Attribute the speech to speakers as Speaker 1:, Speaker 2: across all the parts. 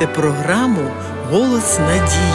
Speaker 1: слухаєте програму Голос надії.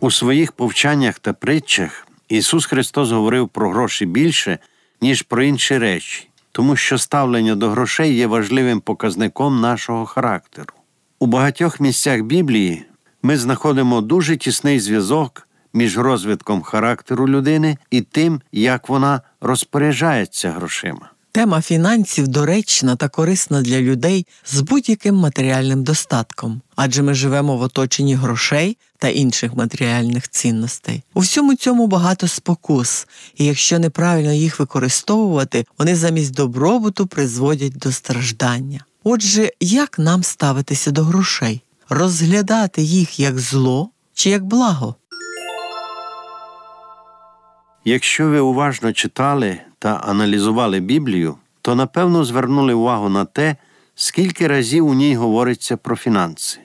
Speaker 2: У своїх повчаннях та притчах Ісус Христос говорив про гроші більше, ніж про інші речі, тому що ставлення до грошей є важливим показником нашого характеру. У багатьох місцях Біблії ми знаходимо дуже тісний зв'язок між розвитком характеру людини і тим, як вона розпоряджається грошима.
Speaker 1: Тема фінансів доречна та корисна для людей з будь-яким матеріальним достатком, адже ми живемо в оточенні грошей та інших матеріальних цінностей. У всьому цьому багато спокус, і якщо неправильно їх використовувати, вони замість добробуту призводять до страждання. Отже, як нам ставитися до грошей? Розглядати їх як зло чи як благо?
Speaker 2: Якщо ви уважно читали та аналізували Біблію, то напевно звернули увагу на те, скільки разів у ній говориться про фінанси.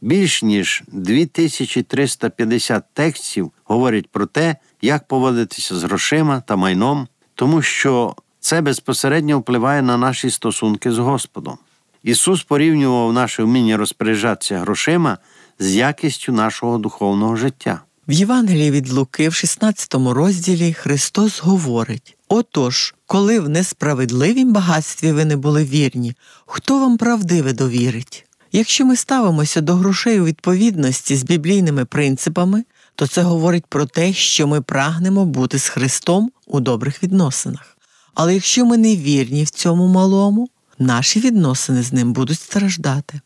Speaker 2: Більш ніж 2350 текстів говорять про те, як поводитися з грошима та майном, тому що це безпосередньо впливає на наші стосунки з Господом. Ісус порівнював наше вміння розпоряджатися грошима з якістю нашого духовного життя.
Speaker 1: В Євангелії від Луки, в 16 розділі, Христос говорить: Отож, коли в несправедливім багатстві ви не були вірні, хто вам правдиве довірить? Якщо ми ставимося до грошей у відповідності з біблійними принципами, то це говорить про те, що ми прагнемо бути з Христом у добрих відносинах. Але якщо ми не вірні в цьому малому, наші відносини з ним будуть страждати.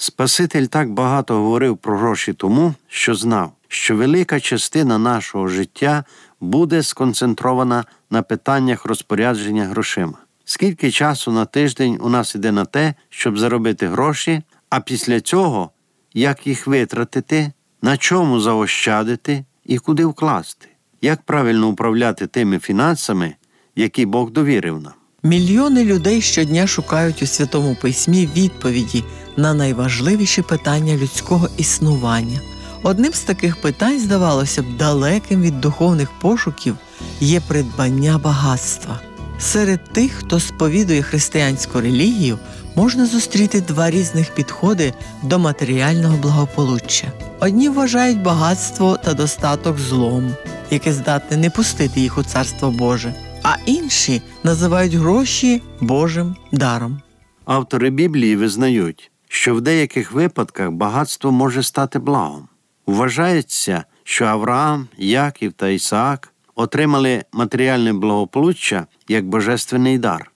Speaker 2: Спаситель так багато говорив про гроші тому, що знав, що велика частина нашого життя буде сконцентрована на питаннях розпорядження грошима. Скільки часу на тиждень у нас іде на те, щоб заробити гроші, а після цього як їх витратити, на чому заощадити і куди вкласти, як правильно управляти тими фінансами, які Бог довірив нам.
Speaker 1: Мільйони людей щодня шукають у Святому Письмі відповіді на найважливіші питання людського існування. Одним з таких питань, здавалося б, далеким від духовних пошуків є придбання багатства. Серед тих, хто сповідує християнську релігію, можна зустріти два різних підходи до матеріального благополуччя. Одні вважають багатство та достаток злом, яке здатне не пустити їх у царство Боже, а інші називають гроші Божим даром.
Speaker 2: Автори Біблії визнають, що в деяких випадках багатство може стати благом. Вважається, що Авраам, Яків та Ісаак отримали матеріальне благополуччя як божественний дар.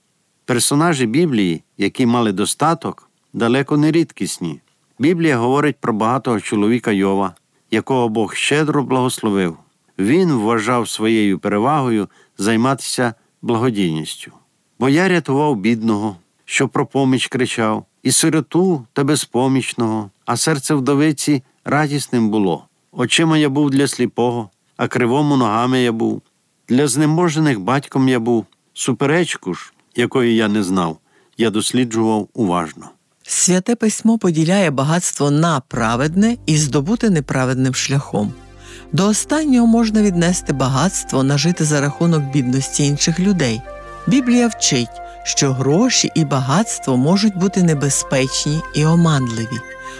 Speaker 2: Персонажі Біблії, які мали достаток, далеко не рідкісні. Біблія говорить про багатого чоловіка Йова, якого Бог щедро благословив. Він вважав своєю перевагою займатися благодійністю. Бо я рятував бідного, що про поміч кричав, і сироту та безпомічного, а серце вдовиці радісним було. Очима я був для сліпого, а кривому ногами я був. Для знеможених батьком я був, суперечку ж, якої я не знав, я досліджував уважно.
Speaker 1: Святе письмо поділяє багатство на праведне і здобуте неправедним шляхом. До останнього можна віднести багатство нажити за рахунок бідності інших людей. Біблія вчить, що гроші і багатство можуть бути небезпечні і оманливі.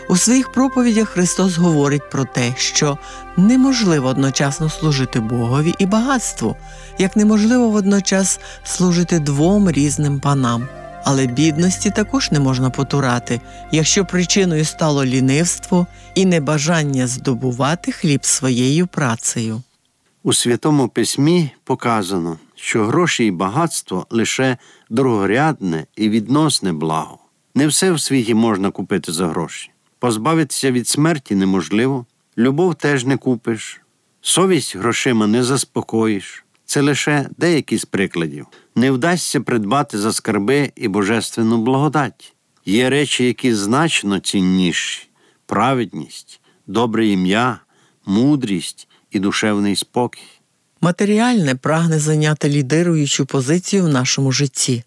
Speaker 1: У своїх проповідях Христос говорить про те, що неможливо одночасно служити Богові і багатству, як неможливо водночас служити двом різним панам. Але бідності також не можна потурати, якщо причиною стало лінивство і небажання здобувати хліб своєю працею.
Speaker 2: У Святому Письмі показано, що гроші і багатство лише другорядне і відносне благо. Не все в світі можна купити за гроші. Позбавитися від смерті неможливо, любов теж не купиш, совість грошима не заспокоїш. Це лише деякі з прикладів. Не вдасться придбати за скарби і божественну благодать. Є речі, які значно цінніші праведність, добре ім'я, мудрість і душевний спокій.
Speaker 1: Матеріальне прагне зайняти лідируючу позицію в нашому житті.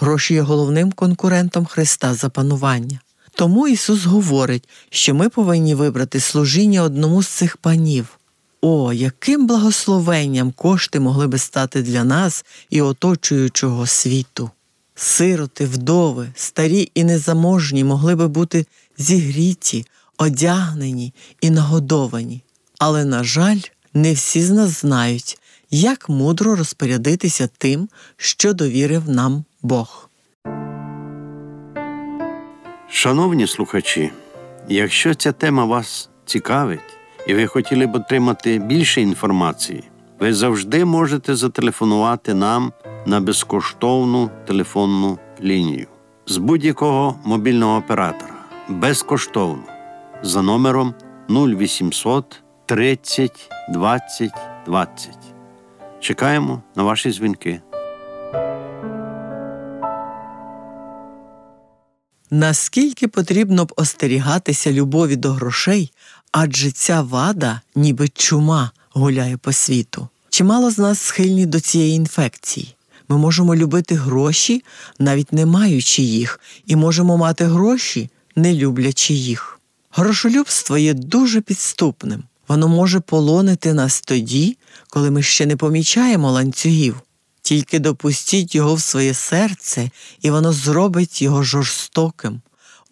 Speaker 1: Гроші є головним конкурентом Христа за панування. Тому Ісус говорить, що ми повинні вибрати служіння одному з цих панів. О, яким благословенням кошти могли би стати для нас і оточуючого світу. Сироти, вдови, старі і незаможні могли би бути зігріті, одягнені і нагодовані. Але, на жаль, не всі з нас знають, як мудро розпорядитися тим, що довірив нам Бог.
Speaker 2: Шановні слухачі, якщо ця тема вас цікавить і ви хотіли б отримати більше інформації, ви завжди можете зателефонувати нам на безкоштовну телефонну лінію з будь-якого мобільного оператора. Безкоштовно за номером 0800 30 20 20. Чекаємо на ваші дзвінки.
Speaker 1: Наскільки потрібно б остерігатися любові до грошей, адже ця вада, ніби чума, гуляє по світу. Чимало з нас схильні до цієї інфекції. Ми можемо любити гроші, навіть не маючи їх, і можемо мати гроші, не люблячи їх. Грошолюбство є дуже підступним. Воно може полонити нас тоді, коли ми ще не помічаємо ланцюгів. Тільки допустіть його в своє серце, і воно зробить його жорстоким,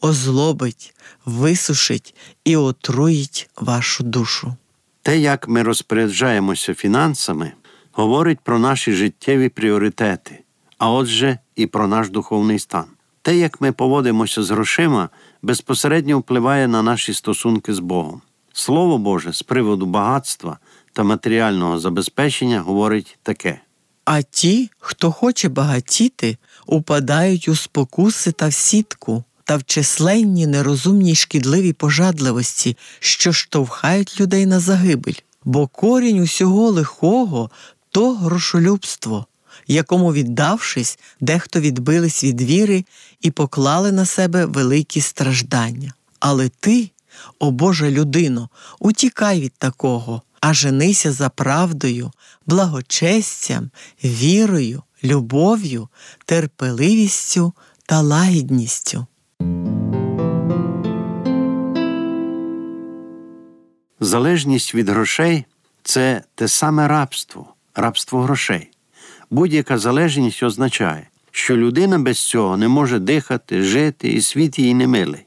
Speaker 1: озлобить, висушить і отруїть вашу душу.
Speaker 2: Те, як ми розпоряджаємося фінансами, говорить про наші життєві пріоритети, а отже, і про наш духовний стан. Те, як ми поводимося з грошима, безпосередньо впливає на наші стосунки з Богом. Слово Боже з приводу багатства та матеріального забезпечення говорить таке.
Speaker 1: А ті, хто хоче багатіти, упадають у спокуси та в сітку та в численні нерозумні шкідливі пожадливості, що штовхають людей на загибель, бо корінь усього лихого то грошолюбство, якому, віддавшись, дехто відбились від віри і поклали на себе великі страждання. Але ти, о Божа людино, утікай від такого, а женися за правдою, благочестям, вірою, любов'ю, терпеливістю та лагідністю.
Speaker 2: Залежність від грошей це те саме рабство, рабство грошей. Будь-яка залежність означає, що людина без цього не може дихати, жити, і світ їй не милий.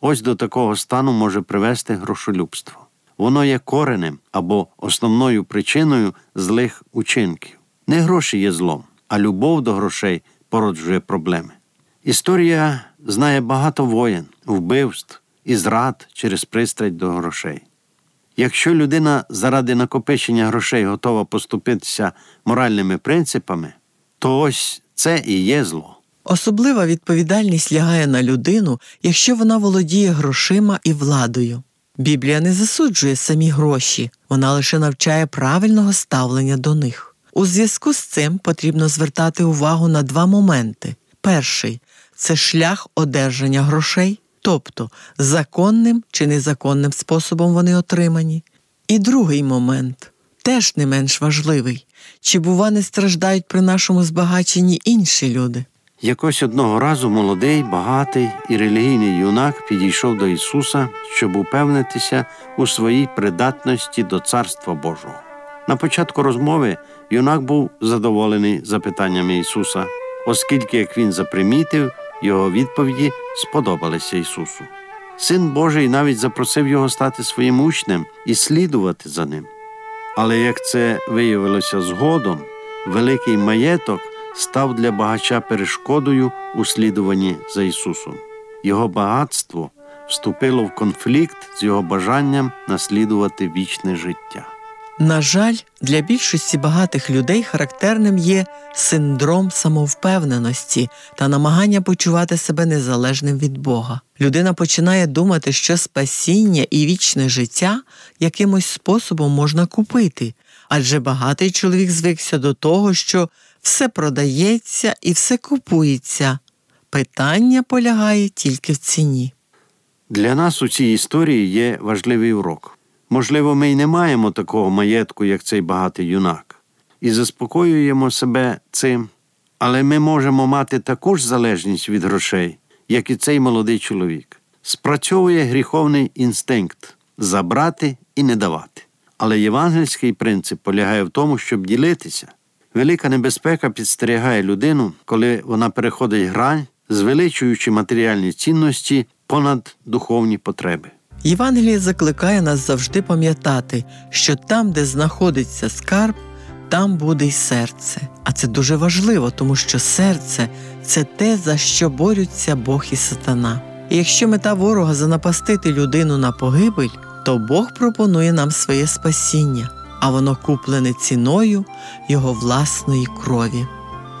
Speaker 2: Ось до такого стану може привести грошолюбство. Воно є коренем або основною причиною злих учинків. Не гроші є злом, а любов до грошей породжує проблеми. Історія знає багато воєн, вбивств і зрад через пристрасть до грошей. Якщо людина заради накопичення грошей готова поступитися моральними принципами, то ось це і є зло.
Speaker 1: Особлива відповідальність лягає на людину, якщо вона володіє грошима і владою. Біблія не засуджує самі гроші, вона лише навчає правильного ставлення до них. У зв'язку з цим потрібно звертати увагу на два моменти. Перший це шлях одержання грошей, тобто законним чи незаконним способом вони отримані. І другий момент теж не менш важливий чи, бува, не страждають при нашому збагаченні інші люди.
Speaker 2: Якось одного разу молодий, багатий і релігійний юнак підійшов до Ісуса, щоб упевнитися у своїй придатності до Царства Божого. На початку розмови юнак був задоволений запитаннями Ісуса, оскільки, як він запримітив, його відповіді сподобалися Ісусу. Син Божий навіть запросив його стати своїм учнем і слідувати за ним. Але як це виявилося згодом, великий маєток став для багача перешкодою у слідуванні за Ісусом. Його багатство вступило в конфлікт з його бажанням наслідувати вічне життя.
Speaker 1: На жаль, для більшості багатих людей характерним є синдром самовпевненості та намагання почувати себе незалежним від Бога. Людина починає думати, що спасіння і вічне життя якимось способом можна купити, адже багатий чоловік звикся до того, що все продається і все купується. Питання полягає тільки в ціні.
Speaker 2: Для нас у цій історії є важливий урок. Можливо, ми й не маємо такого маєтку, як цей багатий юнак, і заспокоюємо себе цим, але ми можемо мати таку ж залежність від грошей, як і цей молодий чоловік. Спрацьовує гріховний інстинкт забрати і не давати. Але євангельський принцип полягає в тому, щоб ділитися. Велика небезпека підстерігає людину, коли вона переходить грань, звеличуючи матеріальні цінності понад духовні потреби.
Speaker 1: Євангеліє закликає нас завжди пам'ятати, що там, де знаходиться скарб, там буде й серце. А це дуже важливо, тому що серце це те, за що борються Бог і сатана. І якщо мета ворога занапастити людину на погибель, то Бог пропонує нам своє спасіння, а воно куплене ціною його власної крові.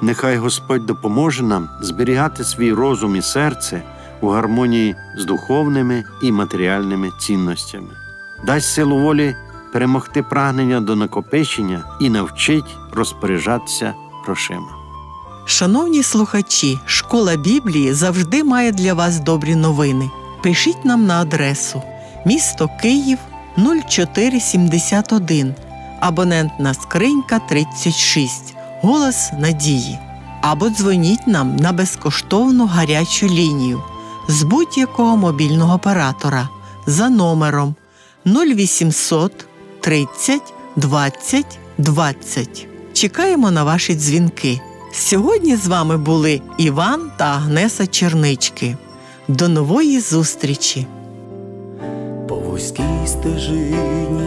Speaker 2: Нехай Господь допоможе нам зберігати свій розум і серце у гармонії з духовними і матеріальними цінностями, дасть силу волі перемогти прагнення до накопичення і навчить розпоряджатися грошима.
Speaker 1: Шановні слухачі, школа Біблії завжди має для вас добрі новини. Пишіть нам на адресу місто Київ 0471, абонентна скринька 36, голос надії. Або дзвоніть нам на безкоштовну гарячу лінію з будь-якого мобільного оператора за номером 0800 30 20 20. Чекаємо на ваші дзвінки. Сьогодні з вами були Іван та Агнеса Чернички. До нової зустрічі!
Speaker 3: По вузькій стежині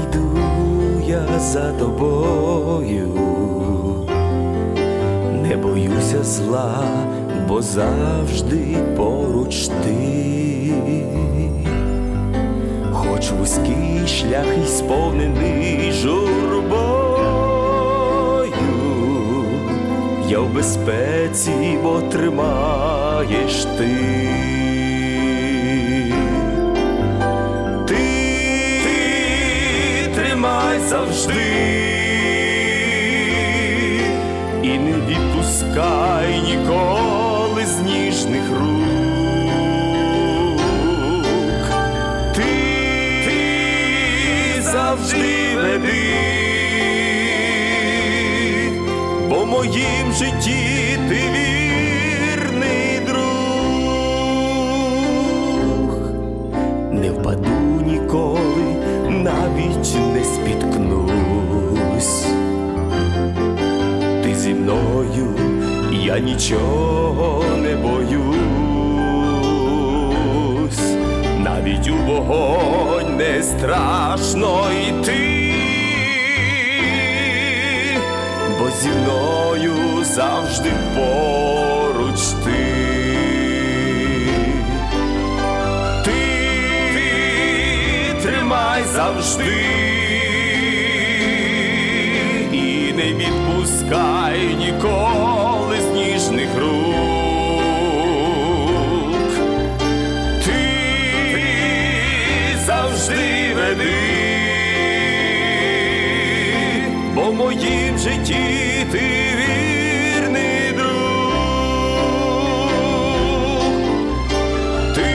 Speaker 3: йду я за тобою, не боюся зла, бо завжди поруч ти, хоч вузький шлях і сповнений журбою, я в безпеці, бо тримаєш ти. Завжди і не відпускай ніколи з ніжних рук. Ти, ти завжди веди, бо моїм житті ти вірний друг не впаду ніколи, навіть не спіткнусь. Ти зі мною, я нічого вогонь не страшно йти, бо зі мною завжди поруч ти. Ти, ти тримай завжди. І не відпускай ніколи завжди веди, бо в моїм житті ти вірний друг. Ти,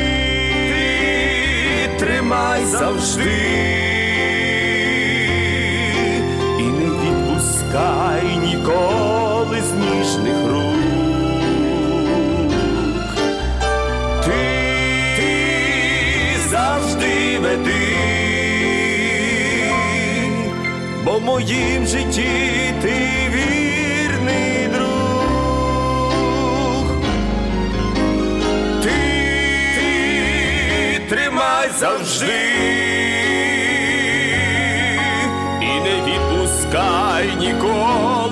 Speaker 3: тримай завжди і не відпускай ніколи з ніжних рук. Завжди веди, бо в моїм житті ти вірний друг. Ти, ти тримай завжди. І не відпускай ніколи